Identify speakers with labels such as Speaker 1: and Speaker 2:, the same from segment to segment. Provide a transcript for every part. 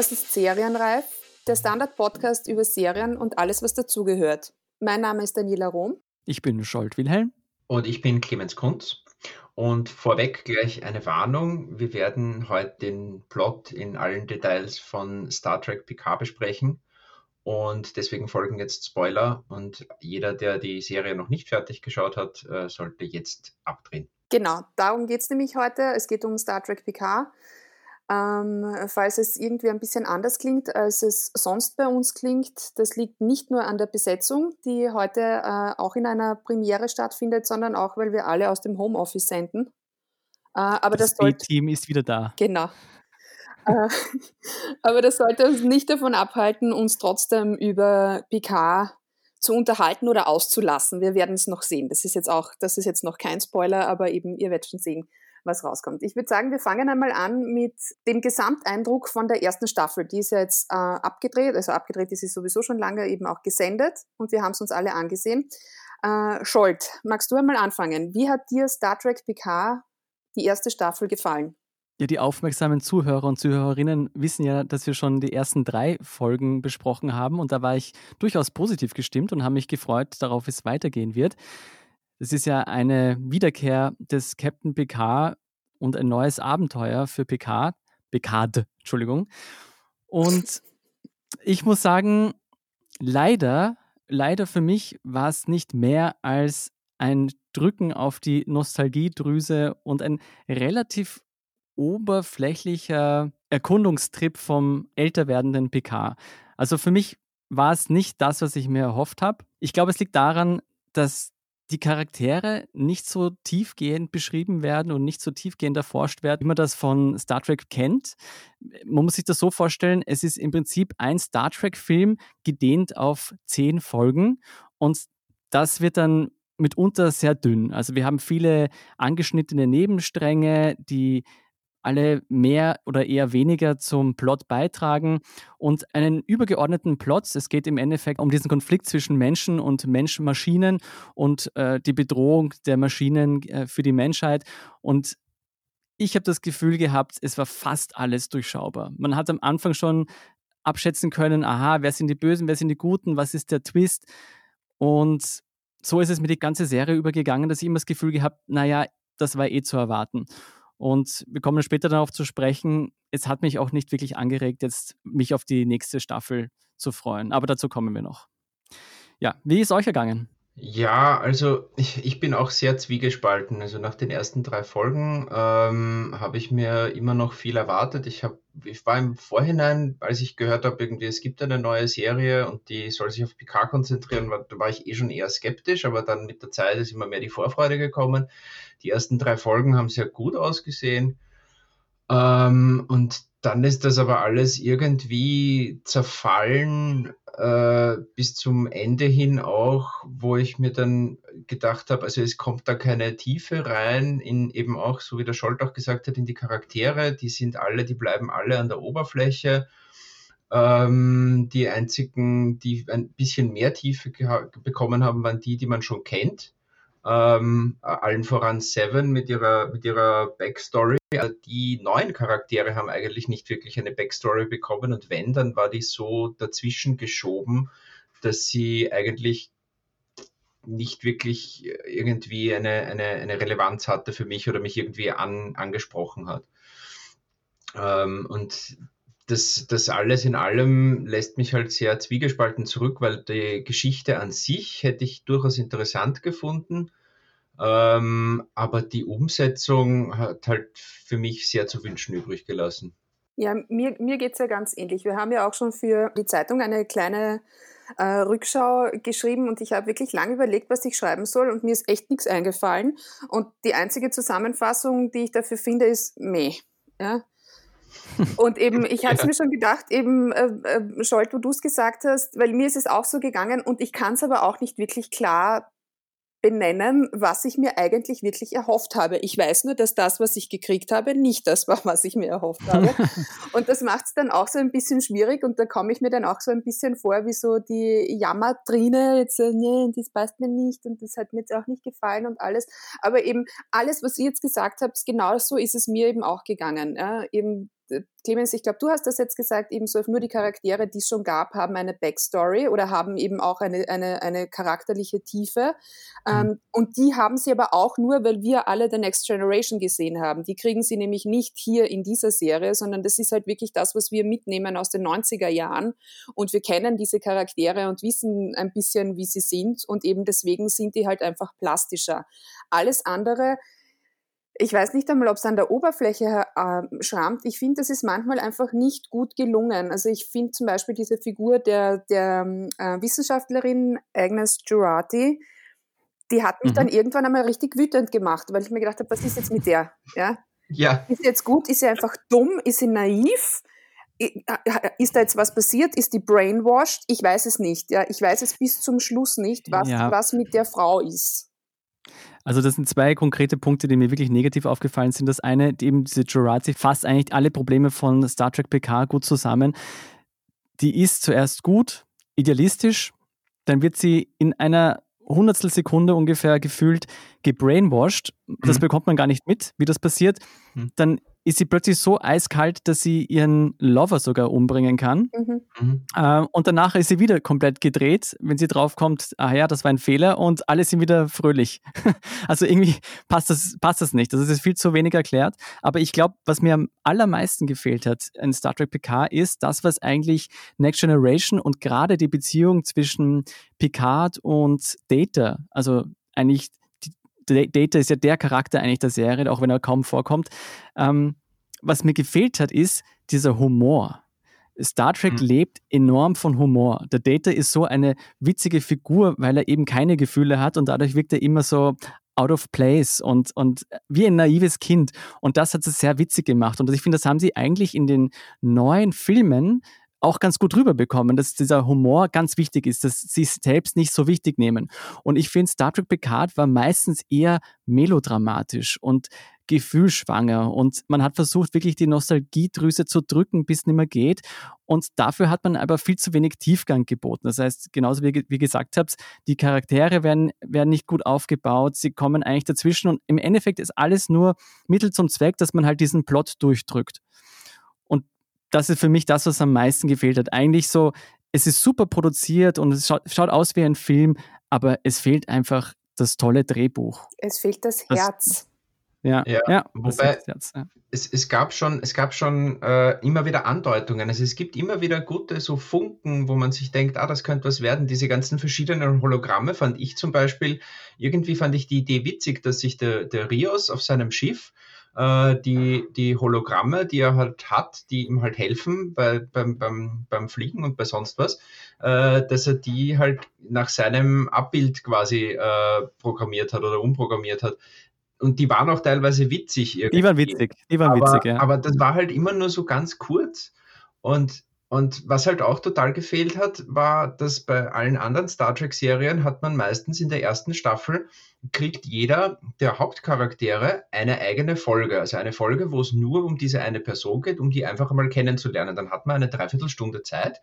Speaker 1: Das ist Serienreif, der Standard-Podcast über Serien und alles, was dazugehört. Mein Name ist Daniela Rom.
Speaker 2: Ich bin Scholt Wilhelm.
Speaker 3: Und ich bin Clemens Kunz. Und vorweg gleich eine Warnung. Wir werden heute den Plot in allen Details von Star Trek PK besprechen. Und deswegen folgen jetzt Spoiler. Und jeder, der die Serie noch nicht fertig geschaut hat, äh, sollte jetzt abdrehen.
Speaker 1: Genau, darum geht es nämlich heute. Es geht um Star Trek PK. Ähm, falls es irgendwie ein bisschen anders klingt, als es sonst bei uns klingt, das liegt nicht nur an der Besetzung, die heute äh, auch in einer Premiere stattfindet, sondern auch, weil wir alle aus dem Homeoffice senden.
Speaker 2: Äh, aber das, das team ist wieder da.
Speaker 1: Genau. äh, aber das sollte uns nicht davon abhalten, uns trotzdem über PK zu unterhalten oder auszulassen. Wir werden es noch sehen. Das ist jetzt auch, das ist jetzt noch kein Spoiler, aber eben, ihr werdet schon sehen, was rauskommt. Ich würde sagen, wir fangen einmal an mit dem Gesamteindruck von der ersten Staffel. Die ist ja jetzt äh, abgedreht, also abgedreht ist sie sowieso schon lange eben auch gesendet und wir haben es uns alle angesehen. Äh, Scholt, magst du einmal anfangen? Wie hat dir Star Trek PK die erste Staffel gefallen?
Speaker 2: Ja, die aufmerksamen Zuhörer und Zuhörerinnen wissen ja, dass wir schon die ersten drei Folgen besprochen haben und da war ich durchaus positiv gestimmt und habe mich gefreut, darauf es weitergehen wird. Das ist ja eine Wiederkehr des Captain Picard und ein neues Abenteuer für Picard. Picard, Entschuldigung. Und ich muss sagen, leider, leider für mich war es nicht mehr als ein Drücken auf die Nostalgiedrüse und ein relativ oberflächlicher Erkundungstrip vom älter werdenden PK. Also für mich war es nicht das, was ich mir erhofft habe. Ich glaube, es liegt daran, dass die Charaktere nicht so tiefgehend beschrieben werden und nicht so tiefgehend erforscht werden, wie man das von Star Trek kennt. Man muss sich das so vorstellen, es ist im Prinzip ein Star Trek-Film gedehnt auf zehn Folgen und das wird dann mitunter sehr dünn. Also wir haben viele angeschnittene Nebenstränge, die alle mehr oder eher weniger zum Plot beitragen und einen übergeordneten Plot. Es geht im Endeffekt um diesen Konflikt zwischen Menschen und Mensch-Maschinen und äh, die Bedrohung der Maschinen äh, für die Menschheit. Und ich habe das Gefühl gehabt, es war fast alles durchschaubar. Man hat am Anfang schon abschätzen können, aha, wer sind die Bösen, wer sind die Guten, was ist der Twist. Und so ist es mir die ganze Serie übergegangen, dass ich immer das Gefühl gehabt, naja, das war eh zu erwarten. Und wir kommen später darauf zu sprechen. Es hat mich auch nicht wirklich angeregt, jetzt mich auf die nächste Staffel zu freuen. Aber dazu kommen wir noch. Ja, wie ist euch ergangen?
Speaker 3: Ja, also ich, ich bin auch sehr zwiegespalten. Also nach den ersten drei Folgen ähm, habe ich mir immer noch viel erwartet. Ich, hab, ich war im Vorhinein, als ich gehört habe, irgendwie es gibt eine neue Serie und die soll sich auf PK konzentrieren, war, da war ich eh schon eher skeptisch, aber dann mit der Zeit ist immer mehr die Vorfreude gekommen. Die ersten drei Folgen haben sehr gut ausgesehen. Ähm, und dann ist das aber alles irgendwie zerfallen äh, bis zum Ende hin auch, wo ich mir dann gedacht habe, also es kommt da keine Tiefe rein, in eben auch, so wie der Scholt auch gesagt hat, in die Charaktere, die sind alle, die bleiben alle an der Oberfläche. Ähm, die einzigen, die ein bisschen mehr Tiefe bekommen haben, waren die, die man schon kennt. Ähm, allen voran Seven mit ihrer, mit ihrer Backstory. Also die neuen Charaktere haben eigentlich nicht wirklich eine Backstory bekommen und wenn, dann war die so dazwischen geschoben, dass sie eigentlich nicht wirklich irgendwie eine, eine, eine Relevanz hatte für mich oder mich irgendwie an, angesprochen hat. Ähm, und das, das alles in allem lässt mich halt sehr zwiegespalten zurück, weil die Geschichte an sich hätte ich durchaus interessant gefunden. Ähm, aber die Umsetzung hat halt für mich sehr zu wünschen übrig gelassen.
Speaker 1: Ja, mir, mir geht es ja ganz ähnlich. Wir haben ja auch schon für die Zeitung eine kleine äh, Rückschau geschrieben und ich habe wirklich lange überlegt, was ich schreiben soll und mir ist echt nichts eingefallen. Und die einzige Zusammenfassung, die ich dafür finde, ist meh. Ja? Und eben, ich hatte es mir schon gedacht, eben, äh, äh, Scholt, wo du es gesagt hast, weil mir ist es auch so gegangen und ich kann es aber auch nicht wirklich klar benennen, was ich mir eigentlich wirklich erhofft habe. Ich weiß nur, dass das, was ich gekriegt habe, nicht das war, was ich mir erhofft habe. und das macht es dann auch so ein bisschen schwierig und da komme ich mir dann auch so ein bisschen vor, wie so die Jammertrine, jetzt, äh, nee, das passt mir nicht und das hat mir jetzt auch nicht gefallen und alles. Aber eben alles, was ihr jetzt gesagt habt, genau so ist es mir eben auch gegangen. Ja? Eben Clemens, ich glaube, du hast das jetzt gesagt, eben so nur die Charaktere, die es schon gab, haben eine Backstory oder haben eben auch eine, eine, eine charakterliche Tiefe. Mhm. Ähm, und die haben sie aber auch nur, weil wir alle The Next Generation gesehen haben. Die kriegen sie nämlich nicht hier in dieser Serie, sondern das ist halt wirklich das, was wir mitnehmen aus den 90er Jahren. Und wir kennen diese Charaktere und wissen ein bisschen, wie sie sind. Und eben deswegen sind die halt einfach plastischer. Alles andere ich weiß nicht einmal, ob es an der Oberfläche äh, schrammt. Ich finde, das ist manchmal einfach nicht gut gelungen. Also ich finde zum Beispiel diese Figur der, der äh, Wissenschaftlerin Agnes Girardi, die hat mich mhm. dann irgendwann einmal richtig wütend gemacht, weil ich mir gedacht habe, was ist jetzt mit der? Ja?
Speaker 3: ja.
Speaker 1: Ist sie jetzt gut? Ist sie einfach dumm? Ist sie naiv? Ist da jetzt was passiert? Ist die brainwashed? Ich weiß es nicht. Ja? Ich weiß es bis zum Schluss nicht, was, ja. was mit der Frau ist.
Speaker 2: Also das sind zwei konkrete Punkte, die mir wirklich negativ aufgefallen sind. Das eine, eben diese Jurati fasst eigentlich alle Probleme von Star Trek PK gut zusammen. Die ist zuerst gut, idealistisch, dann wird sie in einer Hundertstel Sekunde ungefähr gefühlt gebrainwashed. Das mhm. bekommt man gar nicht mit, wie das passiert. Mhm. Dann ist sie plötzlich so eiskalt, dass sie ihren Lover sogar umbringen kann. Mhm. Mhm. Äh, und danach ist sie wieder komplett gedreht, wenn sie draufkommt, ah ja, das war ein Fehler und alle sind wieder fröhlich. also irgendwie passt das, passt das nicht. Das ist viel zu wenig erklärt. Aber ich glaube, was mir am allermeisten gefehlt hat in Star Trek PK ist das, was eigentlich Next Generation und gerade die Beziehung zwischen Picard und Data, also eigentlich Data ist ja der Charakter eigentlich der Serie, auch wenn er kaum vorkommt. Ähm, was mir gefehlt hat, ist dieser Humor. Star Trek mhm. lebt enorm von Humor. Der Data ist so eine witzige Figur, weil er eben keine Gefühle hat und dadurch wirkt er immer so out of place und, und wie ein naives Kind. Und das hat es sehr witzig gemacht. Und ich finde, das haben sie eigentlich in den neuen Filmen auch ganz gut rüberbekommen, dass dieser Humor ganz wichtig ist, dass sie es selbst nicht so wichtig nehmen. Und ich finde, Star Trek Picard war meistens eher melodramatisch und gefühlschwanger und man hat versucht, wirklich die Nostalgiedrüse zu drücken, bis es nicht mehr geht. Und dafür hat man aber viel zu wenig Tiefgang geboten. Das heißt, genauso wie ihr gesagt habt, die Charaktere werden, werden nicht gut aufgebaut, sie kommen eigentlich dazwischen und im Endeffekt ist alles nur Mittel zum Zweck, dass man halt diesen Plot durchdrückt das ist für mich das, was am meisten gefehlt hat. Eigentlich so, es ist super produziert und es schaut, schaut aus wie ein Film, aber es fehlt einfach das tolle Drehbuch.
Speaker 1: Es fehlt das Herz. Das,
Speaker 2: ja, ja, ja
Speaker 3: wobei Herz, ja. Es, es gab schon, es gab schon äh, immer wieder Andeutungen. Also es gibt immer wieder gute so Funken, wo man sich denkt, ah, das könnte was werden. Diese ganzen verschiedenen Hologramme fand ich zum Beispiel, irgendwie fand ich die Idee witzig, dass sich der, der Rios auf seinem Schiff äh, die, die Hologramme, die er halt hat, die ihm halt helfen bei, beim, beim, beim Fliegen und bei sonst was, äh, dass er die halt nach seinem Abbild quasi äh, programmiert hat oder umprogrammiert hat. Und die waren auch teilweise witzig.
Speaker 2: Irgendwie. Die waren witzig, die waren
Speaker 3: aber,
Speaker 2: witzig, ja.
Speaker 3: Aber das war halt immer nur so ganz kurz. Und und was halt auch total gefehlt hat, war, dass bei allen anderen Star Trek-Serien hat man meistens in der ersten Staffel, kriegt jeder der Hauptcharaktere eine eigene Folge. Also eine Folge, wo es nur um diese eine Person geht, um die einfach einmal kennenzulernen. Dann hat man eine Dreiviertelstunde Zeit,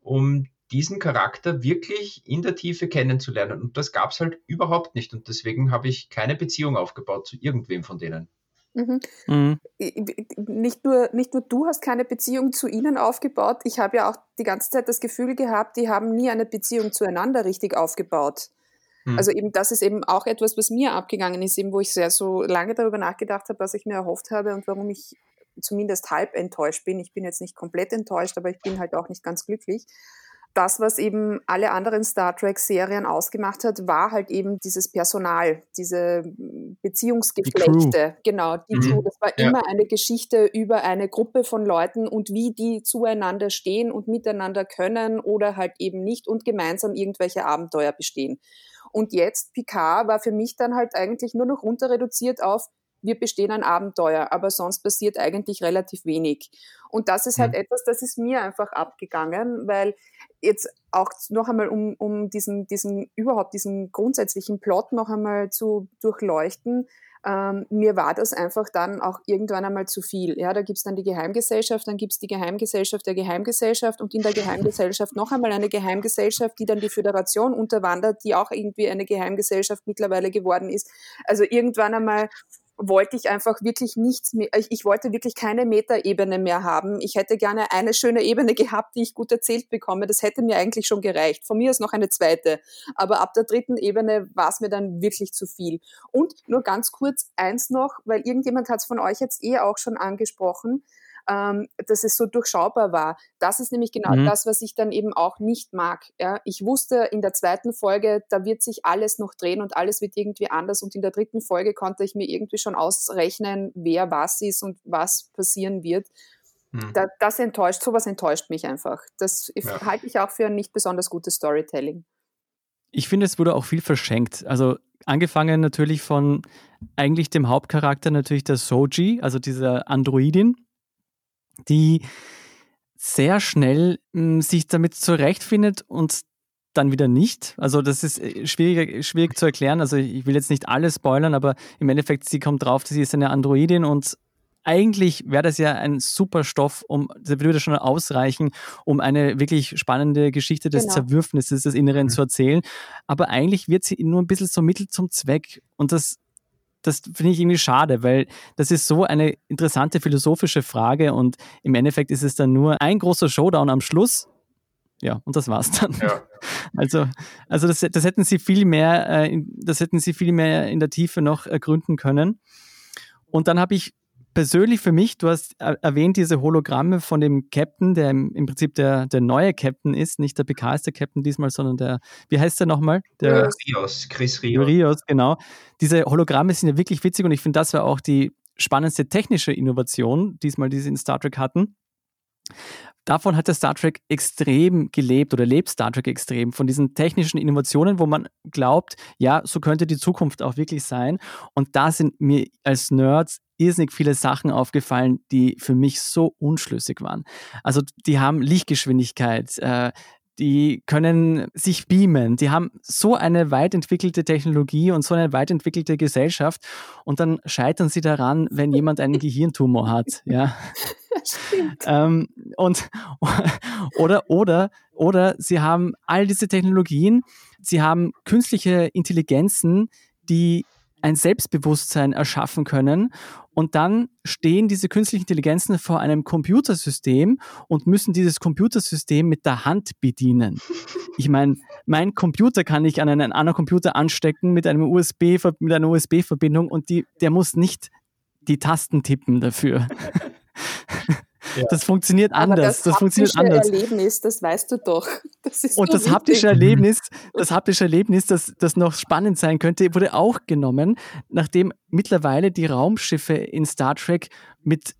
Speaker 3: um diesen Charakter wirklich in der Tiefe kennenzulernen. Und das gab es halt überhaupt nicht. Und deswegen habe ich keine Beziehung aufgebaut zu irgendwem von denen.
Speaker 1: Mhm. Mhm. Nicht, nur, nicht nur du hast keine Beziehung zu ihnen aufgebaut, ich habe ja auch die ganze Zeit das Gefühl gehabt, die haben nie eine Beziehung zueinander richtig aufgebaut. Mhm. Also eben das ist eben auch etwas, was mir abgegangen ist, eben wo ich sehr so lange darüber nachgedacht habe, was ich mir erhofft habe und warum ich zumindest halb enttäuscht bin. Ich bin jetzt nicht komplett enttäuscht, aber ich bin halt auch nicht ganz glücklich das, was eben alle anderen Star Trek-Serien ausgemacht hat, war halt eben dieses Personal, diese Beziehungsgeflechte. Die genau, die mhm. Crew. Das war ja. immer eine Geschichte über eine Gruppe von Leuten und wie die zueinander stehen und miteinander können oder halt eben nicht und gemeinsam irgendwelche Abenteuer bestehen. Und jetzt, Picard war für mich dann halt eigentlich nur noch runter reduziert auf, wir bestehen ein Abenteuer, aber sonst passiert eigentlich relativ wenig. Und das ist halt mhm. etwas, das ist mir einfach abgegangen, weil jetzt auch noch einmal, um, um diesen, diesen, überhaupt diesen grundsätzlichen Plot noch einmal zu durchleuchten, ähm, mir war das einfach dann auch irgendwann einmal zu viel. Ja, da gibt's dann die Geheimgesellschaft, dann gibt's die Geheimgesellschaft der Geheimgesellschaft und in der Geheimgesellschaft noch einmal eine Geheimgesellschaft, die dann die Föderation unterwandert, die auch irgendwie eine Geheimgesellschaft mittlerweile geworden ist. Also irgendwann einmal wollte ich einfach wirklich nichts mehr, ich, ich wollte wirklich keine Metaebene mehr haben. Ich hätte gerne eine schöne Ebene gehabt, die ich gut erzählt bekomme. Das hätte mir eigentlich schon gereicht. Von mir ist noch eine zweite. Aber ab der dritten Ebene war es mir dann wirklich zu viel. Und nur ganz kurz eins noch, weil irgendjemand hat es von euch jetzt eh auch schon angesprochen ähm, dass es so durchschaubar war. Das ist nämlich genau mhm. das, was ich dann eben auch nicht mag. Ja? Ich wusste in der zweiten Folge, da wird sich alles noch drehen und alles wird irgendwie anders. Und in der dritten Folge konnte ich mir irgendwie schon ausrechnen, wer was ist und was passieren wird. Mhm. Da, das enttäuscht, sowas enttäuscht mich einfach. Das ja. halte ich auch für ein nicht besonders gutes Storytelling.
Speaker 2: Ich finde, es wurde auch viel verschenkt. Also angefangen natürlich von eigentlich dem Hauptcharakter, natürlich der Soji, also dieser Androidin, die sehr schnell mh, hm, sich damit zurechtfindet und dann wieder nicht. Also das ist äh, schwierig, schwierig zu erklären. Also ich will jetzt nicht alles spoilern, aber im Endeffekt, sie kommt drauf, sie ist eine Androidin und eigentlich wäre das ja ein super Stoff, um, das würde schon ausreichen, um eine wirklich spannende Geschichte des genau. Zerwürfnisses des Inneren mhm. zu erzählen. Aber eigentlich wird sie nur ein bisschen so Mittel zum Zweck. Und das das finde ich irgendwie schade, weil das ist so eine interessante philosophische Frage und im Endeffekt ist es dann nur ein großer Showdown am Schluss. Ja, und das war's dann. Ja. Also, also das, das hätten sie viel mehr, äh, das hätten sie viel mehr in der Tiefe noch ergründen können. Und dann habe ich persönlich für mich, du hast erwähnt diese Hologramme von dem Captain, der im, Prinzip der, der neue Captain ist, nicht der PK ist der Captain diesmal, sondern der, wie heißt der nochmal? Der
Speaker 3: Rios, Chris Rios.
Speaker 2: Rios, genau. Diese Hologramme sind ja wirklich witzig und ich finde, das war auch die spannendste technische Innovation, diesmal, die sie in Star Trek hatten. Davon hat der Star Trek extrem gelebt oder lebt Star Trek extrem von diesen technischen Innovationen, wo man glaubt, ja, so könnte die Zukunft auch wirklich sein. Und da sind mir als Nerds irrsinnig viele Sachen aufgefallen, die für mich so unschlüssig waren. Also die haben Lichtgeschwindigkeit, äh, die können sich beamen, die haben so eine weit entwickelte Technologie und so eine weit entwickelte Gesellschaft und dann scheitern sie daran, wenn jemand einen Gehirntumor hat, ja. ähm, und oder oder oder sie haben all diese Technologien, sie haben künstliche Intelligenzen, die ein Selbstbewusstsein erschaffen können. Und dann stehen diese künstlichen Intelligenzen vor einem Computersystem und müssen dieses Computersystem mit der Hand bedienen. Ich meine, mein Computer kann ich an einen anderen Computer anstecken mit einem USB, mit einer USB-Verbindung und die, der muss nicht die Tasten tippen dafür. Das funktioniert anders.
Speaker 1: das, das funktioniert anders. Erlebnis, das weißt du doch.
Speaker 2: Das und das haptische Erlebnis, das haptische Erlebnis, das, das noch spannend sein könnte, wurde auch genommen, nachdem mittlerweile die Raumschiffe in Star Trek mit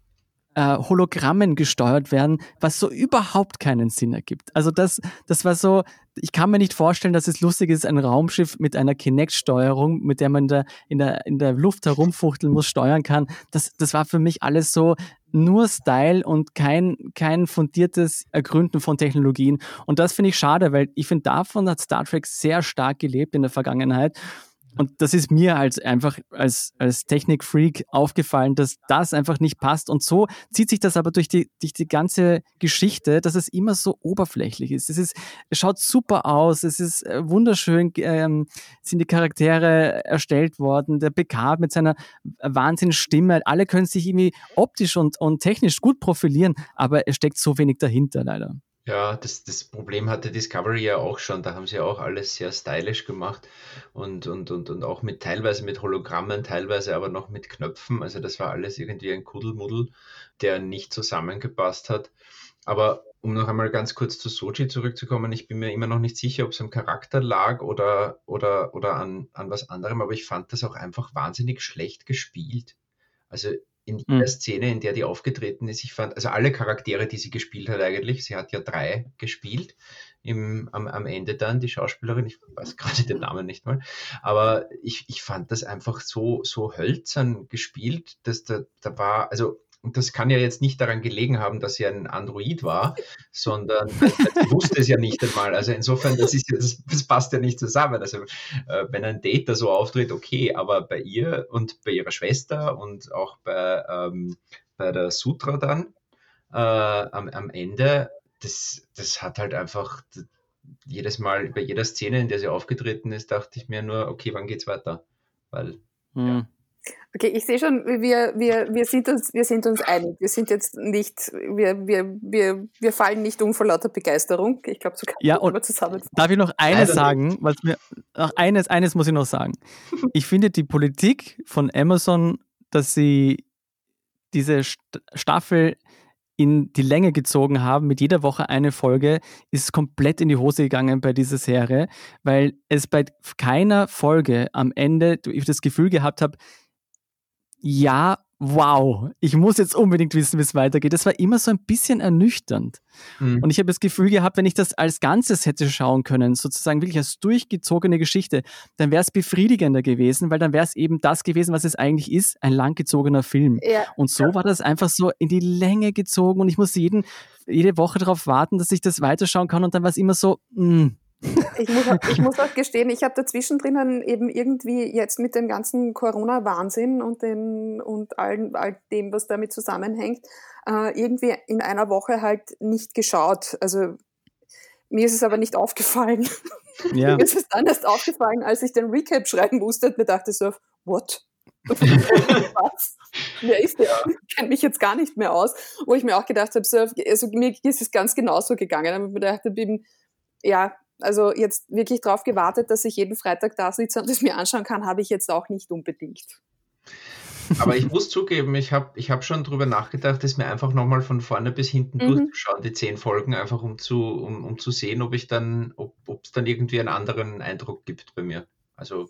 Speaker 2: äh, Hologrammen gesteuert werden, was so überhaupt keinen Sinn ergibt. Also das, das war so, ich kann mir nicht vorstellen, dass es lustig ist, ein Raumschiff mit einer Kinect-Steuerung, mit der man in der, in der, in der Luft herumfuchteln muss, steuern kann. Das, das war für mich alles so nur Style und kein, kein fundiertes Ergründen von Technologien. Und das finde ich schade, weil ich finde, davon hat Star Trek sehr stark gelebt in der Vergangenheit. Und das ist mir als einfach als, als Technikfreak aufgefallen, dass das einfach nicht passt. Und so zieht sich das aber durch die, durch die ganze Geschichte, dass es immer so oberflächlich ist. Es ist, es schaut super aus, es ist äh, wunderschön, ähm, sind die Charaktere erstellt worden. Der PK mit seiner Wahnsinnsstimme, alle können sich irgendwie optisch und, und technisch gut profilieren, aber es steckt so wenig dahinter leider.
Speaker 3: Ja, das, das Problem hatte Discovery ja auch schon. Da haben sie auch alles sehr stylisch gemacht und, und, und, und auch mit teilweise mit Hologrammen, teilweise aber noch mit Knöpfen. Also das war alles irgendwie ein Kuddelmuddel, der nicht zusammengepasst hat. Aber um noch einmal ganz kurz zu Soji zurückzukommen, ich bin mir immer noch nicht sicher, ob es am Charakter lag oder, oder, oder an, an was anderem, aber ich fand das auch einfach wahnsinnig schlecht gespielt. Also in jeder mhm. Szene, in der die aufgetreten ist, ich fand, also alle Charaktere, die sie gespielt hat eigentlich, sie hat ja drei gespielt im, am, am Ende dann, die Schauspielerin, ich weiß gerade den Namen nicht mal, aber ich, ich fand das einfach so, so hölzern gespielt, dass da, da war, also und das kann ja jetzt nicht daran gelegen haben, dass sie ein Android war, sondern sie wusste es ja nicht einmal. Also insofern, das, ist, das, das passt ja nicht zusammen. Also äh, wenn ein Date da so auftritt, okay, aber bei ihr und bei ihrer Schwester und auch bei, ähm, bei der Sutra dann äh, am, am Ende, das, das hat halt einfach jedes Mal, bei jeder Szene, in der sie aufgetreten ist, dachte ich mir nur, okay, wann geht's weiter? Weil,
Speaker 1: hm. ja Okay, ich sehe schon, wir, wir, wir, sind uns, wir sind uns einig. Wir sind jetzt nicht, wir, wir, wir, wir fallen nicht um vor lauter Begeisterung. Ich glaube, so kann
Speaker 2: ja, und zusammen. Darf ich noch eines sagen? Was mir, ach, eines, eines muss ich noch sagen. Ich finde die Politik von Amazon, dass sie diese Staffel in die Länge gezogen haben, mit jeder Woche eine Folge, ist komplett in die Hose gegangen bei dieser Serie, weil es bei keiner Folge am Ende ich das Gefühl gehabt habe, ja, wow, ich muss jetzt unbedingt wissen, wie es weitergeht. Das war immer so ein bisschen ernüchternd. Mhm. Und ich habe das Gefühl gehabt, wenn ich das als Ganzes hätte schauen können, sozusagen wirklich als durchgezogene Geschichte, dann wäre es befriedigender gewesen, weil dann wäre es eben das gewesen, was es eigentlich ist, ein langgezogener Film. Ja. Und so war das einfach so in die Länge gezogen und ich musste jeden, jede Woche darauf warten, dass ich das weiterschauen kann und dann war es immer so, mh, hm,
Speaker 1: ich muss, auch, ich muss auch gestehen, ich habe dazwischen drinnen eben irgendwie jetzt mit dem ganzen Corona-Wahnsinn und, und all, all dem, was damit zusammenhängt, äh, irgendwie in einer Woche halt nicht geschaut. Also mir ist es aber nicht aufgefallen. Ja. mir ist es dann erst aufgefallen, als ich den Recap schreiben musste und mir dachte so, what? Was? Wer ist der? Ich kenne mich jetzt gar nicht mehr aus. Wo ich mir auch gedacht habe, so, also mir ist es ganz genauso gegangen. Aber ich mir dachte, ja, also jetzt wirklich darauf gewartet, dass ich jeden Freitag da sitze und es mir anschauen kann, habe ich jetzt auch nicht unbedingt.
Speaker 3: Aber ich muss zugeben, ich habe ich hab schon darüber nachgedacht, es mir einfach nochmal von vorne bis hinten mhm. durchzuschauen, die zehn Folgen, einfach um zu, um, um zu sehen, ob ich dann, ob es dann irgendwie einen anderen Eindruck gibt bei mir. Also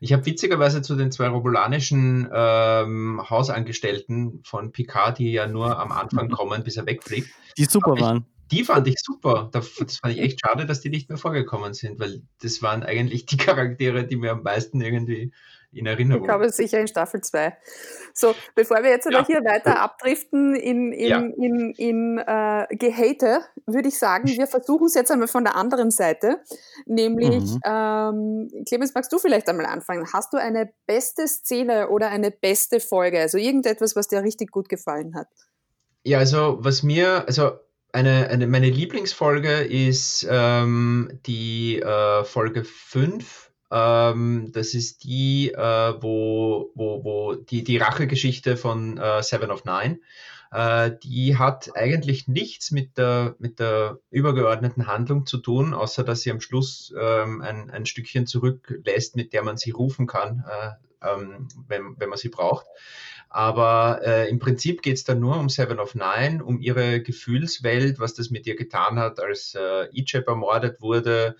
Speaker 3: ich habe witzigerweise zu den zwei robulanischen ähm, Hausangestellten von Picard, die ja nur am Anfang mhm. kommen, bis er wegfliegt.
Speaker 2: Die super waren
Speaker 3: die fand ich super. Das fand ich echt schade, dass die nicht mehr vorgekommen sind, weil das waren eigentlich die Charaktere, die mir am meisten irgendwie in Erinnerung.
Speaker 1: Ich glaube sicher in Staffel 2. So, bevor wir jetzt ja. hier weiter abdriften in, in, ja. in, in äh, Gehate, würde ich sagen, wir versuchen es jetzt einmal von der anderen Seite. Nämlich, mhm. ähm, Clemens, magst du vielleicht einmal anfangen? Hast du eine beste Szene oder eine beste Folge? Also irgendetwas, was dir richtig gut gefallen hat?
Speaker 3: Ja, also was mir, also eine, eine, meine Lieblingsfolge ist ähm, die äh, Folge 5. Ähm, das ist die, äh, wo, wo, wo die, die Rachegeschichte von äh, Seven of Nine. Äh, die hat eigentlich nichts mit der, mit der übergeordneten Handlung zu tun, außer dass sie am Schluss ähm, ein, ein Stückchen zurücklässt, mit der man sie rufen kann, äh, ähm, wenn, wenn man sie braucht. Aber äh, im Prinzip geht es dann nur um Seven of Nine, um ihre Gefühlswelt, was das mit ihr getan hat, als äh, Ijeb ermordet wurde,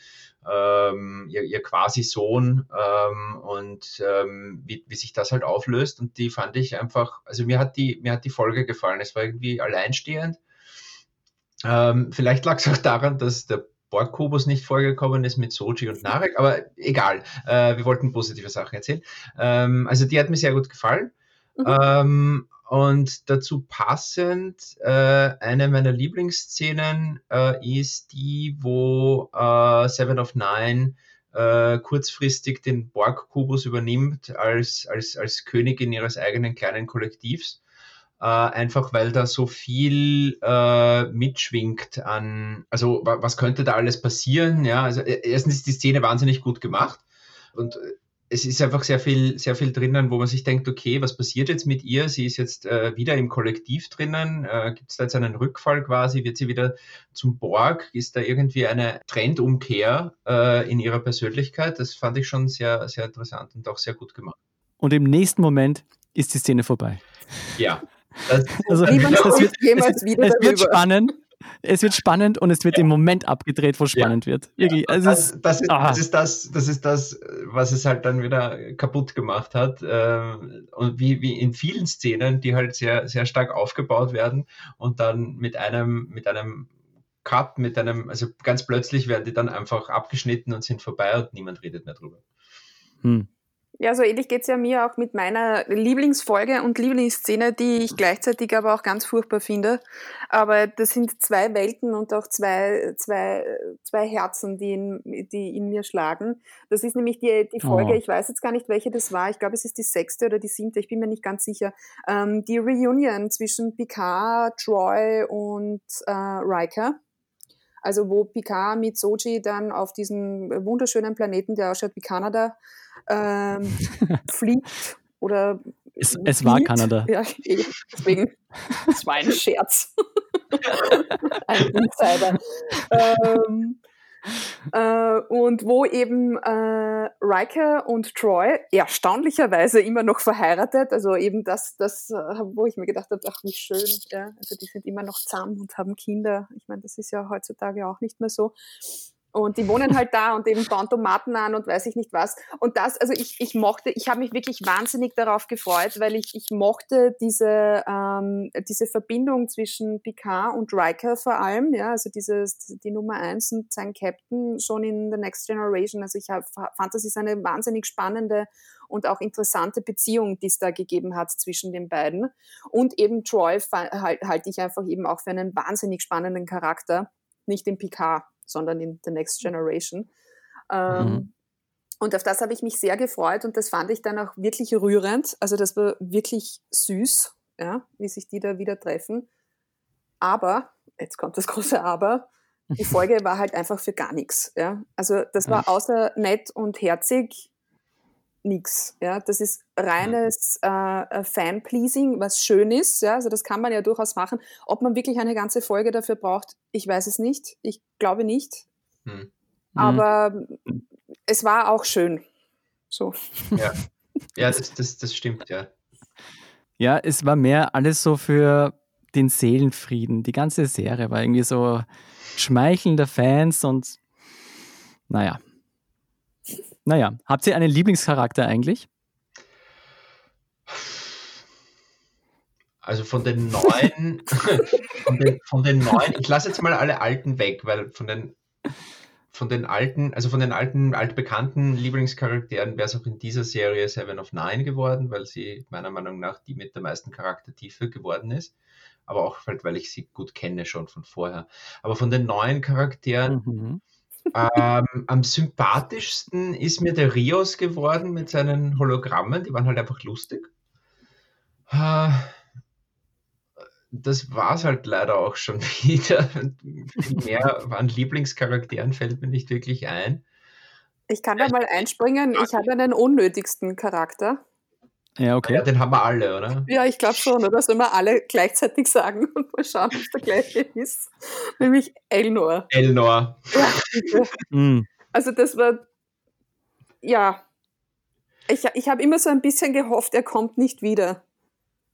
Speaker 3: ähm, ihr, ihr quasi Sohn ähm, und ähm, wie, wie sich das halt auflöst. Und die fand ich einfach, also mir hat die, mir hat die Folge gefallen. Es war irgendwie alleinstehend. Ähm, vielleicht lag es auch daran, dass der Borg-Kubus nicht vorgekommen ist mit Soji und Narek, aber egal. Äh, wir wollten positive Sachen erzählen. Ähm, also die hat mir sehr gut gefallen. Mhm. Ähm, und dazu passend, äh, eine meiner Lieblingsszenen äh, ist die, wo äh, Seven of Nine äh, kurzfristig den Borg-Kubus übernimmt als, als, als Königin ihres eigenen kleinen Kollektivs. Äh, einfach weil da so viel äh, mitschwingt an, also was könnte da alles passieren? Ja, also e-, erstens ist die Szene wahnsinnig gut gemacht und es ist einfach sehr viel, sehr viel drinnen, wo man sich denkt, okay, was passiert jetzt mit ihr? Sie ist jetzt äh, wieder im Kollektiv drinnen. Äh, Gibt es da jetzt einen Rückfall quasi? Wird sie wieder zum Borg? Ist da irgendwie eine Trendumkehr äh, in ihrer Persönlichkeit? Das fand ich schon sehr, sehr interessant und auch sehr gut gemacht.
Speaker 2: Und im nächsten Moment ist die Szene vorbei.
Speaker 3: Ja.
Speaker 2: Das, also, das wird, es, es wird spannend es wird spannend und es wird ja. im Moment abgedreht, wo es spannend ja. wird. Wirklich.
Speaker 3: Ja, das, das, ist, das, ist, das, das ist das, was es halt dann wieder kaputt gemacht hat. Ähm, und wie, wie in vielen Szenen, die halt sehr, sehr stark aufgebaut werden und dann mit einem, mit einem Cut, mit einem, also ganz plötzlich werden die dann einfach abgeschnitten und sind vorbei und niemand redet mehr drüber.
Speaker 1: Hm. Ja, so ähnlich geht es ja mir auch mit meiner Lieblingsfolge und Lieblingsszene, die ich gleichzeitig aber auch ganz furchtbar finde. Aber das sind zwei Welten und auch zwei, zwei, zwei Herzen, die in, die in mir schlagen. Das ist nämlich die, die Folge, oh. ich weiß jetzt gar nicht, welche das war. Ich glaube, es ist die sechste oder die siebte, ich bin mir nicht ganz sicher. Ähm, die Reunion zwischen Picard, Troy und äh, Riker. Also wo Picard mit Soji dann auf diesem wunderschönen Planeten, der ausschaut wie Kanada, ähm, fliegt Oder
Speaker 2: es, es war Kanada.
Speaker 1: Ja, deswegen, es war ein Scherz. ein Insider. ähm, äh, und wo eben äh, Riker und Troy erstaunlicherweise immer noch verheiratet, also eben das, das, äh, wo ich mir gedacht habe, ach wie schön, ja, also die sind immer noch zusammen und haben Kinder. Ich meine, das ist ja heutzutage auch nicht mehr so. Und die wohnen halt da und eben bauen Tomaten an und weiß ich nicht was. Und das, also ich, ich mochte, ich habe mich wirklich wahnsinnig darauf gefreut, weil ich, ich mochte diese, ähm, diese Verbindung zwischen Picard und Riker vor allem, ja, also dieses, die Nummer eins und sein Captain schon in The Next Generation. Also ich hab, fand, das ist eine wahnsinnig spannende und auch interessante Beziehung, die es da gegeben hat zwischen den beiden. Und eben Troy halt, halte ich einfach eben auch für einen wahnsinnig spannenden Charakter, nicht den Picard sondern in The Next Generation. Ähm, mhm. Und auf das habe ich mich sehr gefreut und das fand ich dann auch wirklich rührend. Also das war wirklich süß, ja, wie sich die da wieder treffen. Aber, jetzt kommt das große Aber, die Folge war halt einfach für gar nichts. Ja. Also das war außer nett und herzig nichts. Ja, das ist reines äh, äh, Fan-Pleasing, was schön ist. Ja, also das kann man ja durchaus machen. Ob man wirklich eine ganze Folge dafür braucht, ich weiß es nicht. Ich glaube nicht. Hm. Aber hm. es war auch schön. So.
Speaker 3: Ja, ja das, das, das stimmt, ja.
Speaker 2: Ja, es war mehr alles so für den Seelenfrieden. Die ganze Serie war irgendwie so schmeichelnder Fans und naja, naja, habt ihr einen Lieblingscharakter eigentlich?
Speaker 3: Also von den neuen, von, den, von den neuen, ich lasse jetzt mal alle alten weg, weil von den, von den alten, also von den alten, altbekannten Lieblingscharakteren wäre es auch in dieser Serie Seven of Nine geworden, weil sie meiner Meinung nach die mit der meisten Charaktertiefe geworden ist. Aber auch halt, weil ich sie gut kenne schon von vorher. Aber von den neuen Charakteren, mhm ähm, am sympathischsten ist mir der Rios geworden mit seinen Hologrammen. Die waren halt einfach lustig. Äh, das war es halt leider auch schon wieder. mehr an Lieblingscharakteren fällt mir nicht wirklich ein.
Speaker 1: Ich kann da mal einspringen. Ich habe einen unnötigsten Charakter.
Speaker 2: Ja, okay. Ja,
Speaker 3: den haben wir alle, oder?
Speaker 1: Ja, ich glaube schon, oder? Sollen wir alle gleichzeitig sagen und mal schauen, ob es der gleiche ist. Nämlich Elnor.
Speaker 3: Elnor.
Speaker 1: Ja, mm. Also das war, ja, ich, ich habe immer so ein bisschen gehofft, er kommt nicht wieder.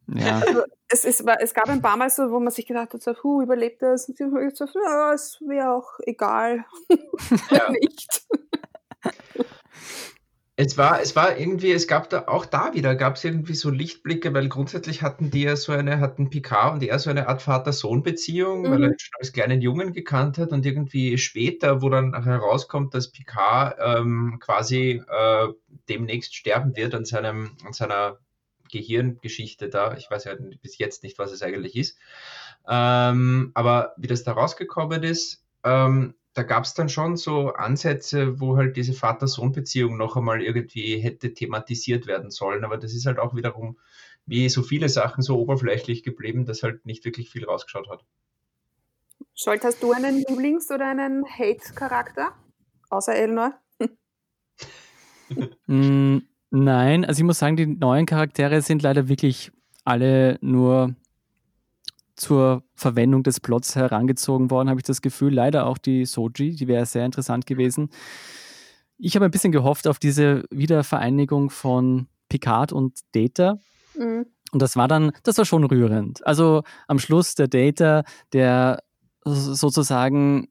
Speaker 1: Ja. Also es, es, war, es gab ein paar Mal so, wo man sich gedacht hat, so, huh, überlebt das? Und ich habe gesagt, ja, es wäre auch egal. Ja. nicht.
Speaker 3: Es war, es war irgendwie, es gab da auch da wieder, gab es irgendwie so Lichtblicke, weil grundsätzlich hatten die ja so eine, hatten Picard und er so eine Art Vater-Sohn-Beziehung, mhm. weil er schon als kleinen Jungen gekannt hat und irgendwie später, wo dann herauskommt, dass Picard ähm, quasi äh, demnächst sterben wird an seinem, an seiner Gehirngeschichte da. Ich weiß ja bis jetzt nicht, was es eigentlich ist. Ähm, aber wie das da rausgekommen ist, ähm, da gab es dann schon so Ansätze, wo halt diese Vater-Sohn-Beziehung noch einmal irgendwie hätte thematisiert werden sollen. Aber das ist halt auch wiederum, wie so viele Sachen, so oberflächlich geblieben, dass halt nicht wirklich viel rausgeschaut hat.
Speaker 1: Scholt, hast du einen Lieblings- oder einen Hate-Charakter? Außer Elnor?
Speaker 2: mm, nein, also ich muss sagen, die neuen Charaktere sind leider wirklich alle nur zur Verwendung des Plots herangezogen worden, habe ich das Gefühl. Leider auch die Soji, die wäre sehr interessant gewesen. Ich habe ein bisschen gehofft auf diese Wiedervereinigung von Picard und Data. Mhm. Und das war dann, das war schon rührend. Also am Schluss der Data, der sozusagen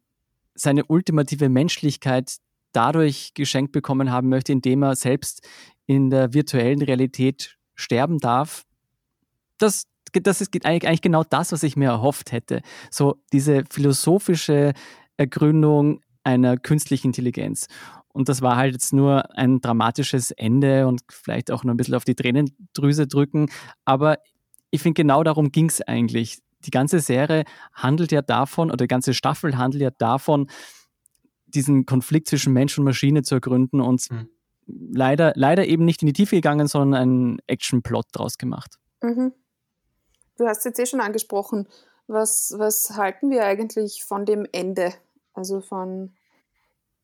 Speaker 2: seine ultimative Menschlichkeit dadurch geschenkt bekommen haben möchte, indem er selbst in der virtuellen Realität sterben darf. Das, das ist eigentlich genau das, was ich mir erhofft hätte. So diese philosophische Ergründung einer künstlichen Intelligenz. Und das war halt jetzt nur ein dramatisches Ende und vielleicht auch nur ein bisschen auf die Tränendrüse drücken. Aber ich finde, genau darum ging es eigentlich. Die ganze Serie handelt ja davon, oder die ganze Staffel handelt ja davon, diesen Konflikt zwischen Mensch und Maschine zu ergründen und mhm. leider, leider eben nicht in die Tiefe gegangen, sondern einen Action-Plot draus gemacht. Mhm.
Speaker 1: Du hast jetzt eh schon angesprochen. Was, was halten wir eigentlich von dem Ende? Also von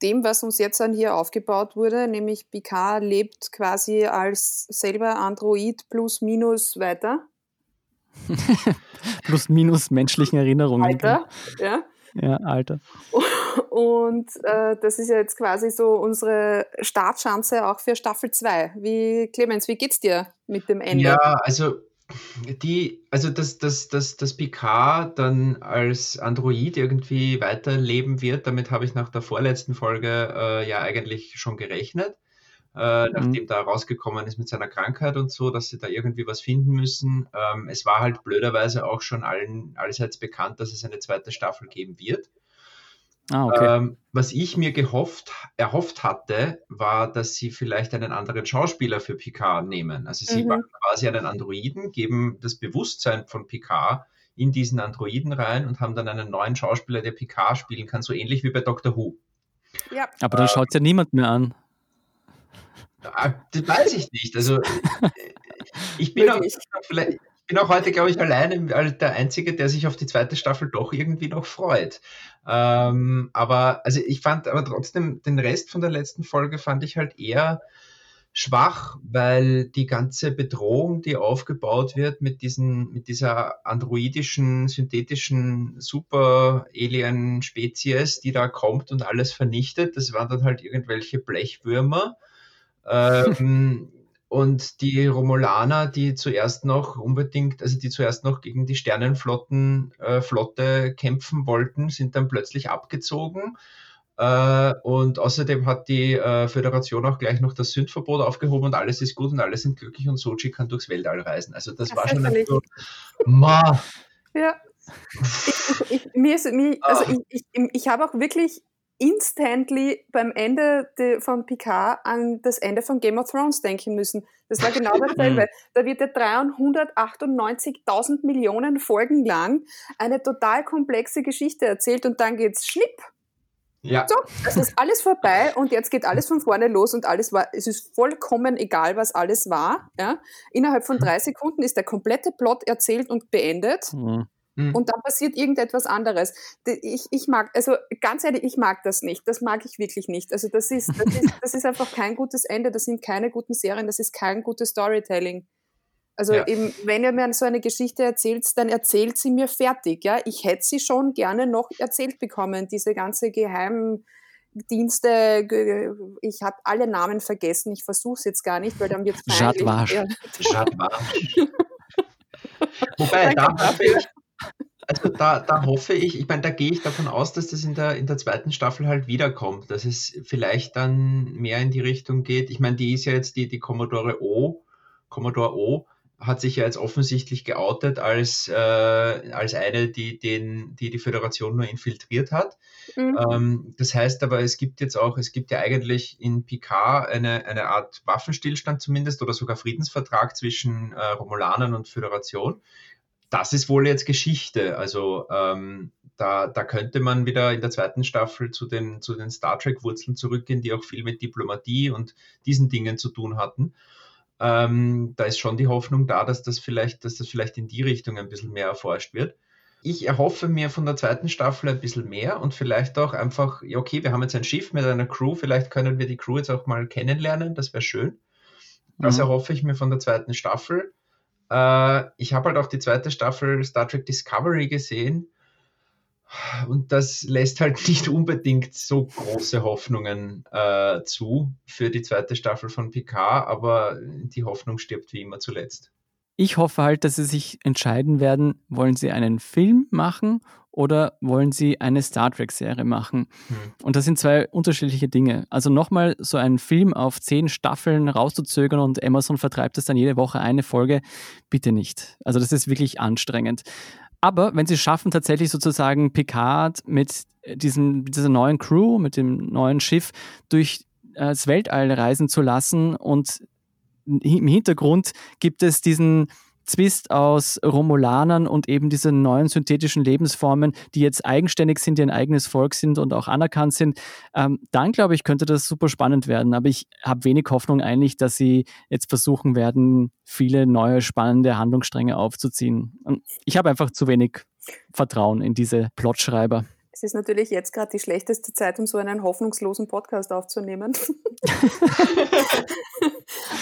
Speaker 1: dem, was uns jetzt dann hier aufgebaut wurde, nämlich Picard lebt quasi als selber Android plus minus weiter.
Speaker 2: plus minus menschlichen Erinnerungen.
Speaker 1: Alter, ja.
Speaker 2: Ja, Alter.
Speaker 1: Und äh, das ist ja jetzt quasi so unsere Startchance auch für Staffel 2. Wie, Clemens, wie geht's dir mit dem Ende?
Speaker 3: Ja, also die, also dass, dass, dass, dass Picard dann als Android irgendwie weiterleben wird, damit habe ich nach der vorletzten Folge äh, ja eigentlich schon gerechnet. Äh, mhm. nachdem da rausgekommen ist mit seiner Krankheit und so, dass sie da irgendwie was finden müssen. Ähm, es war halt blöderweise auch schon allen allseits bekannt, dass es eine zweite Staffel geben wird. Ah, okay. ähm, was ich mir gehofft, erhofft hatte, war, dass sie vielleicht einen anderen Schauspieler für Picard nehmen. Also sie mhm. machen quasi einen Androiden, geben das Bewusstsein von Picard in diesen Androiden rein und haben dann einen neuen Schauspieler, der Picard spielen kann, so ähnlich wie bei Doctor Who.
Speaker 2: Ja. Aber dann äh, schaut es ja niemand mehr an.
Speaker 3: Ah, das weiß ich nicht. Also ich bin auch, vielleicht, bin auch heute, glaube ich, alleine der Einzige, der sich auf die zweite Staffel doch irgendwie noch freut. Ähm, aber also ich fand aber trotzdem den Rest von der letzten Folge fand ich halt eher schwach, weil die ganze Bedrohung, die aufgebaut wird mit diesen, mit dieser androidischen, synthetischen Super-Alien-Spezies, die da kommt und alles vernichtet, das waren dann halt irgendwelche Blechwürmer. Ähm, und die Romulaner, die zuerst noch unbedingt, also die zuerst noch gegen die Sternenflotten äh, kämpfen wollten, sind dann plötzlich abgezogen. Äh, und außerdem hat die äh, Föderation auch gleich noch das Sündverbot aufgehoben und alles ist gut und alle sind glücklich und Sochi kann durchs Weltall reisen. Also das, das war schon ein so,
Speaker 1: ma. Ja. Ich, ich, mir ist, mir, also ich, ich, ich habe auch wirklich instantly beim Ende de, von Picard an das Ende von Game of Thrones denken müssen. Das war genau dasselbe. da wird ja 398.000 Millionen Folgen lang eine total komplexe Geschichte erzählt und dann geht's schnipp. Ja. So, es ist alles vorbei und jetzt geht alles von vorne los und alles war, es ist vollkommen egal, was alles war. Ja? Innerhalb von drei Sekunden ist der komplette Plot erzählt und beendet. Mhm. Mhm. Und dann passiert irgendetwas anderes. Ich, ich mag, also ganz ehrlich, ich mag das nicht. Das mag ich wirklich nicht. Also das ist, das ist, das ist einfach kein gutes Ende. Das sind keine guten Serien. Das ist kein gutes Storytelling. Also ja. eben, wenn ihr mir so eine Geschichte erzählt, dann erzählt sie mir fertig. Ja, ich hätte sie schon gerne noch erzählt bekommen. Diese ganze Geheimdienste, ich habe alle Namen vergessen. Ich versuche es jetzt gar nicht, weil dann wird es
Speaker 2: Jadwasch.
Speaker 3: Wobei, da habe ich, also da, da hoffe ich, ich meine, da gehe ich davon aus, dass das in der, in der zweiten Staffel halt wiederkommt, dass es vielleicht dann mehr in die Richtung geht. Ich meine, die ist ja jetzt die, die Commodore O, Commodore O hat sich ja jetzt offensichtlich geoutet als, äh, als eine, die, den, die die Föderation nur infiltriert hat. Mhm. Ähm, das heißt aber, es gibt jetzt auch, es gibt ja eigentlich in Picard eine, eine Art Waffenstillstand zumindest oder sogar Friedensvertrag zwischen äh, Romulanern und Föderation das ist wohl jetzt Geschichte. Also ähm, da, da könnte man wieder in der zweiten Staffel zu den, zu den Star Trek-Wurzeln zurückgehen, die auch viel mit Diplomatie und diesen Dingen zu tun hatten. Ähm, da ist schon die Hoffnung da, dass das vielleicht, dass das vielleicht in die Richtung ein bisschen mehr erforscht wird. Ich erhoffe mir von der zweiten Staffel ein bisschen mehr und vielleicht auch einfach, ja, okay, wir haben jetzt ein Schiff mit einer Crew, vielleicht können wir die Crew jetzt auch mal kennenlernen, das wäre schön. Das mhm. erhoffe ich mir von der zweiten Staffel. Äh, ich habe halt auch die zweite Staffel Star Trek Discovery gesehen. Und das lässt halt nicht unbedingt so große Hoffnungen äh, zu für die zweite Staffel von Picard, aber die Hoffnung stirbt wie immer zuletzt.
Speaker 2: Ich hoffe halt, dass sie sich entscheiden werden, wollen sie einen Film machen oder wollen Sie eine Star Trek-Serie machen? Hm. Und das sind zwei unterschiedliche Dinge. Also nochmal so einen Film auf zehn Staffeln rauszuzögern und Amazon vertreibt es dann jede Woche eine Folge, bitte nicht. Also das ist wirklich anstrengend. Aber wenn sie schaffen, tatsächlich sozusagen Picard mit diesem, dieser neuen Crew, mit dem neuen Schiff durch äh, das Weltall reisen zu lassen und im Hintergrund gibt es diesen Zwist aus Romulanern und eben diese neuen synthetischen Lebensformen, die jetzt eigenständig sind, die ein eigenes Volk sind und auch anerkannt sind, ähm, dann glaube ich, könnte das super spannend werden. Aber ich habe wenig Hoffnung eigentlich, dass sie jetzt versuchen werden, viele neue spannende Handlungsstränge aufzuziehen. Und ich habe einfach zu wenig Vertrauen in diese Plotschreiber.
Speaker 1: Es ist natürlich jetzt gerade die schlechteste Zeit, um so einen hoffnungslosen Podcast aufzunehmen.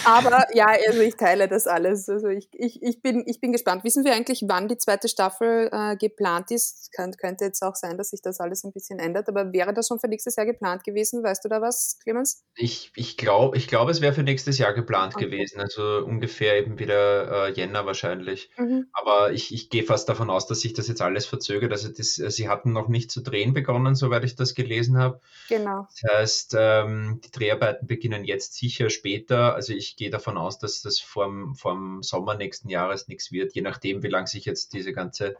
Speaker 1: Aber ja, also ich teile das alles. Also ich, ich, ich, bin, ich bin gespannt. Wissen wir eigentlich, wann die zweite Staffel äh, geplant ist? Kann, könnte jetzt auch sein, dass sich das alles ein bisschen ändert. Aber wäre das schon für nächstes Jahr geplant gewesen? Weißt du da was, Clemens?
Speaker 3: Ich, ich glaube, ich glaub, es wäre für nächstes Jahr geplant okay. gewesen. Also ungefähr eben wieder äh, Jänner wahrscheinlich. Mhm. Aber ich, ich gehe fast davon aus, dass sich das jetzt alles verzögert. Also das, sie hatten noch nicht zu drehen begonnen, soweit ich das gelesen habe.
Speaker 1: Genau.
Speaker 3: Das heißt, ähm, die Dreharbeiten beginnen jetzt sicher später. Also ich gehe davon aus, dass das vorm, vorm Sommer nächsten Jahres nichts wird, je nachdem, wie lange sich jetzt diese ganze,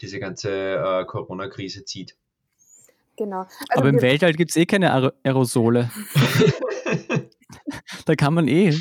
Speaker 3: diese ganze äh, Corona-Krise zieht.
Speaker 1: Genau.
Speaker 2: Also Aber im Weltall gibt es eh keine Aerosole. da kann man eh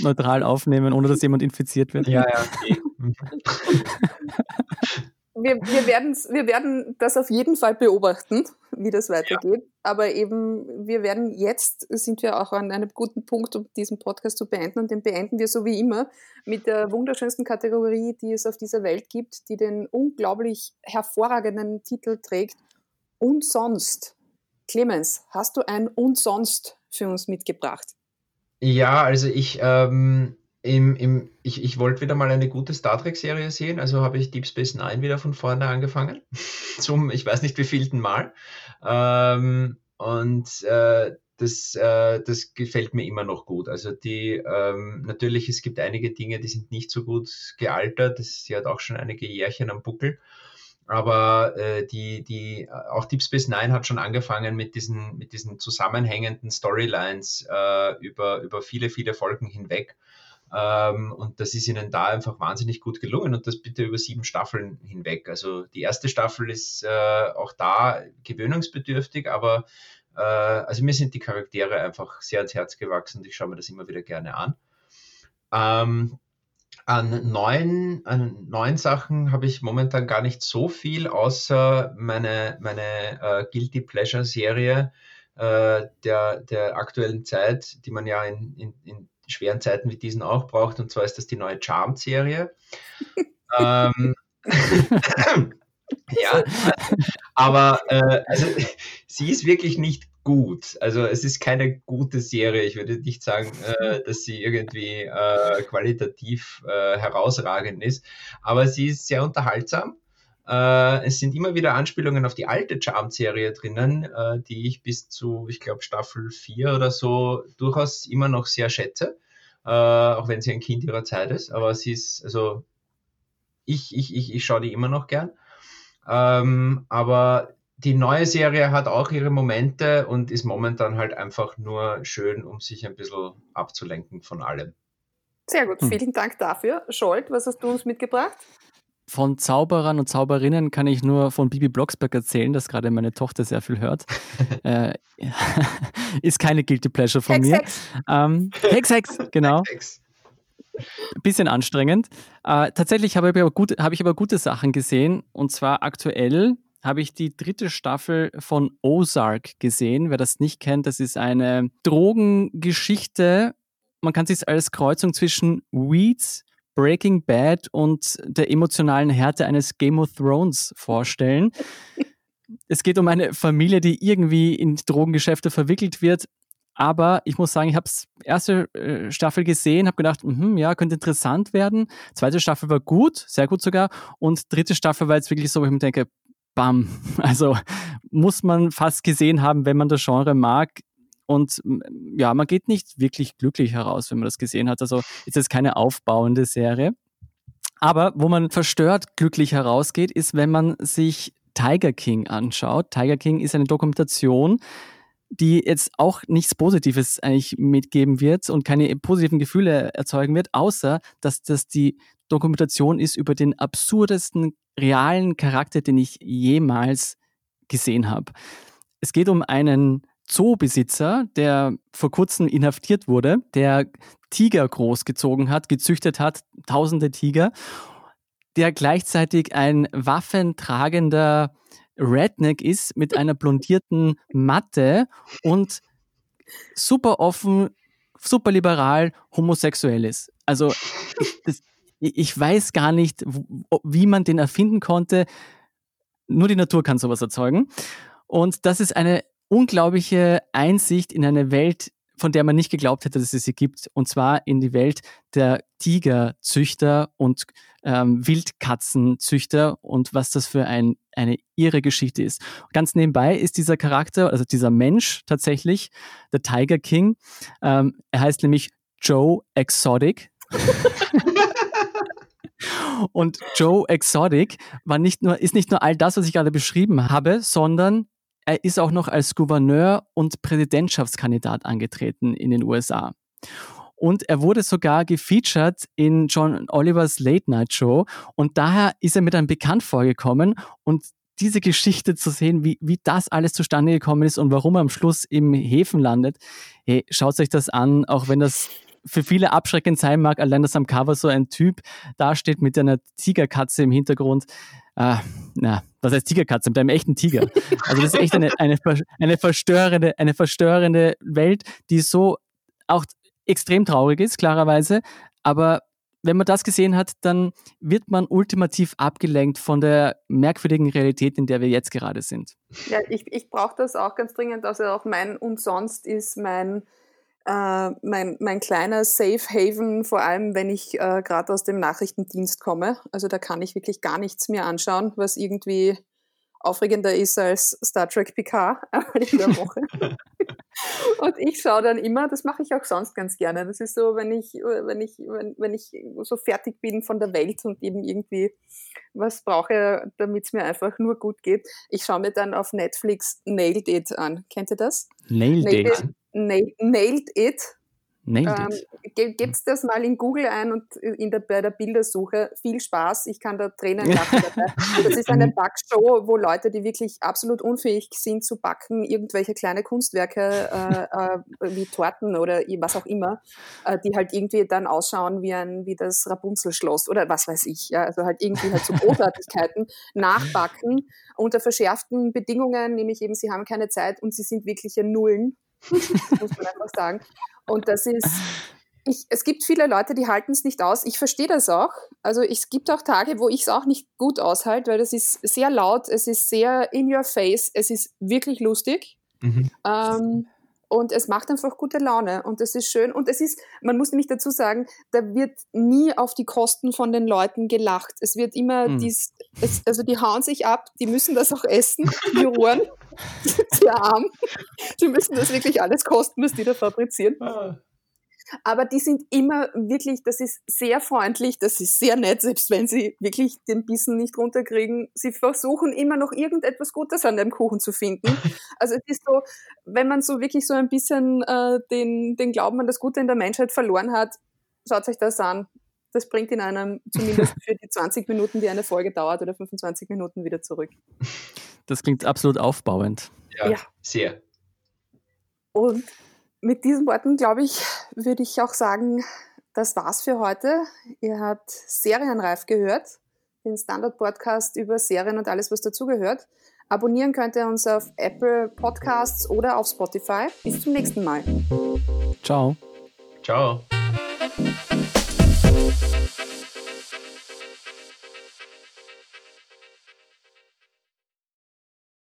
Speaker 2: neutral aufnehmen, ohne dass jemand infiziert wird.
Speaker 3: Ja, ja. Okay.
Speaker 1: wir, wir, wir werden das auf jeden Fall beobachten, wie das weitergeht. Ja. Aber eben, wir werden jetzt, sind wir auch an einem guten Punkt, um diesen Podcast zu beenden. Und den beenden wir so wie immer mit der wunderschönsten Kategorie, die es auf dieser Welt gibt, die den unglaublich hervorragenden Titel trägt. Und sonst. Clemens, hast du ein Und sonst für uns mitgebracht?
Speaker 3: Ja, also ich, ähm, im, im, ich, ich wollte wieder mal eine gute Star Trek-Serie sehen, also habe ich Deep Space Nine wieder von vorne angefangen. Zum, ich weiß nicht wievielten Mal. Ähm, und äh, das, äh, das gefällt mir immer noch gut. Also die, ähm, natürlich, es gibt einige Dinge, die sind nicht so gut gealtert. Das, sie hat auch schon einige Jährchen am Buckel. Aber äh, die, die, auch Deep Space Nine hat schon angefangen mit diesen, mit diesen zusammenhängenden Storylines äh, über, über viele, viele Folgen hinweg. Ähm, und das ist ihnen da einfach wahnsinnig gut gelungen und das bitte über sieben Staffeln hinweg. Also die erste Staffel ist äh, auch da gewöhnungsbedürftig, aber äh, also mir sind die Charaktere einfach sehr ans Herz gewachsen und ich schaue mir das immer wieder gerne an. Ähm, an neuen, an neuen Sachen habe ich momentan gar nicht so viel, außer meine, meine äh, Guilty Pleasure Serie äh, der, der aktuellen Zeit, die man ja in, in, in schweren Zeiten wie diesen auch braucht. Und zwar ist das die neue Charmed-Serie. ähm, ja, aber äh, also, sie ist wirklich nicht gut. Also es ist keine gute Serie. Ich würde nicht sagen, äh, dass sie irgendwie äh, qualitativ äh, herausragend ist, aber sie ist sehr unterhaltsam. Äh, es sind immer wieder Anspielungen auf die alte Charmed-Serie drinnen, äh, die ich bis zu, ich glaube, Staffel 4 oder so durchaus immer noch sehr schätze. Äh, auch wenn sie ein Kind ihrer Zeit ist. Aber sie ist, also ich, ich, ich, ich schaue die immer noch gern. Ähm, aber die neue Serie hat auch ihre Momente und ist momentan halt einfach nur schön, um sich ein bisschen abzulenken von allem.
Speaker 1: Sehr gut, hm. vielen Dank dafür. Scholt, was hast du uns mitgebracht?
Speaker 2: Von Zauberern und Zauberinnen kann ich nur von Bibi Blocksberg erzählen, dass gerade meine Tochter sehr viel hört. äh, ist keine Guilty Pleasure von Hex, mir. Hex. Ähm, Hex, Hex, genau. Hex. Bisschen anstrengend. Äh, tatsächlich habe ich, aber gut, ich aber gute Sachen gesehen. Und zwar aktuell habe ich die dritte Staffel von Ozark gesehen. Wer das nicht kennt, das ist eine Drogengeschichte. Man kann sich als Kreuzung zwischen Weeds Breaking Bad und der emotionalen Härte eines Game of Thrones vorstellen. es geht um eine Familie, die irgendwie in Drogengeschäfte verwickelt wird. Aber ich muss sagen, ich habe erste äh, Staffel gesehen, habe gedacht, mh, ja, könnte interessant werden. Zweite Staffel war gut, sehr gut sogar. Und dritte Staffel war jetzt wirklich so, wo ich mir denke, bam. Also muss man fast gesehen haben, wenn man das Genre mag. Und ja, man geht nicht wirklich glücklich heraus, wenn man das gesehen hat. Also ist jetzt keine aufbauende Serie. Aber wo man verstört glücklich herausgeht, ist, wenn man sich Tiger King anschaut. Tiger King ist eine Dokumentation, die jetzt auch nichts Positives eigentlich mitgeben wird und keine positiven Gefühle erzeugen wird, außer dass das die Dokumentation ist über den absurdesten realen Charakter, den ich jemals gesehen habe. Es geht um einen Zoobesitzer, der vor kurzem inhaftiert wurde, der Tiger großgezogen hat, gezüchtet hat, tausende Tiger, der gleichzeitig ein waffentragender Redneck ist mit einer blondierten Matte und super offen, super liberal, homosexuell ist. Also das, ich weiß gar nicht, wie man den erfinden konnte nur die Natur kann sowas erzeugen. Und das ist eine unglaubliche Einsicht in eine Welt, von der man nicht geglaubt hätte, dass es sie gibt. Und zwar in die Welt der Tigerzüchter und ähm, Wildkatzenzüchter und was das für ein, eine irre Geschichte ist. Ganz nebenbei ist dieser Charakter, also dieser Mensch tatsächlich, der Tiger King. Ähm, er heißt nämlich Joe Exotic. Und Joe Exotic war nicht nur, ist nicht nur all das, was ich gerade beschrieben habe, sondern er ist auch noch als Gouverneur und Präsidentschaftskandidat angetreten in den USA. Und er wurde sogar gefeatured in John Olivers Late Night Show. Und daher ist er mit einem bekannt vorgekommen. Und diese Geschichte zu sehen, wie, wie das alles zustande gekommen ist und warum er am Schluss im Häfen landet, hey, schaut euch das an, auch wenn das für viele abschreckend sein mag, allein dass am Cover so ein Typ dasteht mit einer Tigerkatze im Hintergrund. Ah, na, was heißt Tigerkatze? Mit einem echten Tiger. Also das ist echt eine, eine, eine, verstörende, eine verstörende Welt, die so auch extrem traurig ist, klarerweise. Aber wenn man das gesehen hat, dann wird man ultimativ abgelenkt von der merkwürdigen Realität, in der wir jetzt gerade sind.
Speaker 1: Ja, ich, ich brauche das auch ganz dringend. Also auch mein und sonst ist mein äh, mein, mein kleiner Safe Haven, vor allem wenn ich äh, gerade aus dem Nachrichtendienst komme. Also da kann ich wirklich gar nichts mehr anschauen, was irgendwie aufregender ist als Star Trek Picard in der Woche. Und ich schaue dann immer, das mache ich auch sonst ganz gerne. Das ist so, wenn ich, wenn ich, wenn, wenn ich so fertig bin von der Welt und eben irgendwie was brauche, damit es mir einfach nur gut geht. Ich schaue mir dann auf Netflix Nailed It an. Kennt ihr das?
Speaker 2: Nailed, Nailed It.
Speaker 1: It. Nailed It ähm, Gebt das mal in Google ein und in der, bei der Bildersuche. Viel Spaß, ich kann da Tränen lachen dabei. Das ist eine Backshow, wo Leute, die wirklich absolut unfähig sind zu backen, irgendwelche kleine Kunstwerke äh, äh, wie Torten oder was auch immer, äh, die halt irgendwie dann ausschauen wie, ein, wie das Rapunzelschloss oder was weiß ich. Ja? Also halt irgendwie halt so Großartigkeiten nachbacken unter verschärften Bedingungen, nämlich eben, sie haben keine Zeit und sie sind wirkliche Nullen. muss man einfach sagen. Und das ist, ich, es gibt viele Leute, die halten es nicht aus. Ich verstehe das auch. Also es gibt auch Tage, wo ich es auch nicht gut aushalte, weil das ist sehr laut, es ist sehr in your face, es ist wirklich lustig. Mhm. Ähm, und es macht einfach gute Laune und es ist schön und es ist, man muss nämlich dazu sagen, da wird nie auf die Kosten von den Leuten gelacht. Es wird immer mhm. dies, es, also die hauen sich ab, die müssen das auch essen, die Ruhren, sehr arm. Die müssen das wirklich alles kosten, was die da fabrizieren. Ah. Aber die sind immer wirklich, das ist sehr freundlich, das ist sehr nett, selbst wenn sie wirklich den Bissen nicht runterkriegen. Sie versuchen immer noch irgendetwas Gutes an dem Kuchen zu finden. Also es ist so, wenn man so wirklich so ein bisschen äh, den, den Glauben an das Gute in der Menschheit verloren hat, schaut euch das an. Das bringt in einem zumindest für die 20 Minuten, die eine Folge dauert, oder 25 Minuten wieder zurück.
Speaker 2: Das klingt absolut aufbauend.
Speaker 3: Ja, ja. sehr.
Speaker 1: Und mit diesen Worten, glaube ich, würde ich auch sagen, das war's für heute. Ihr habt Serienreif gehört, den Standard-Podcast über Serien und alles, was dazugehört. Abonnieren könnt ihr uns auf Apple Podcasts oder auf Spotify. Bis zum nächsten Mal.
Speaker 2: Ciao.
Speaker 3: Ciao.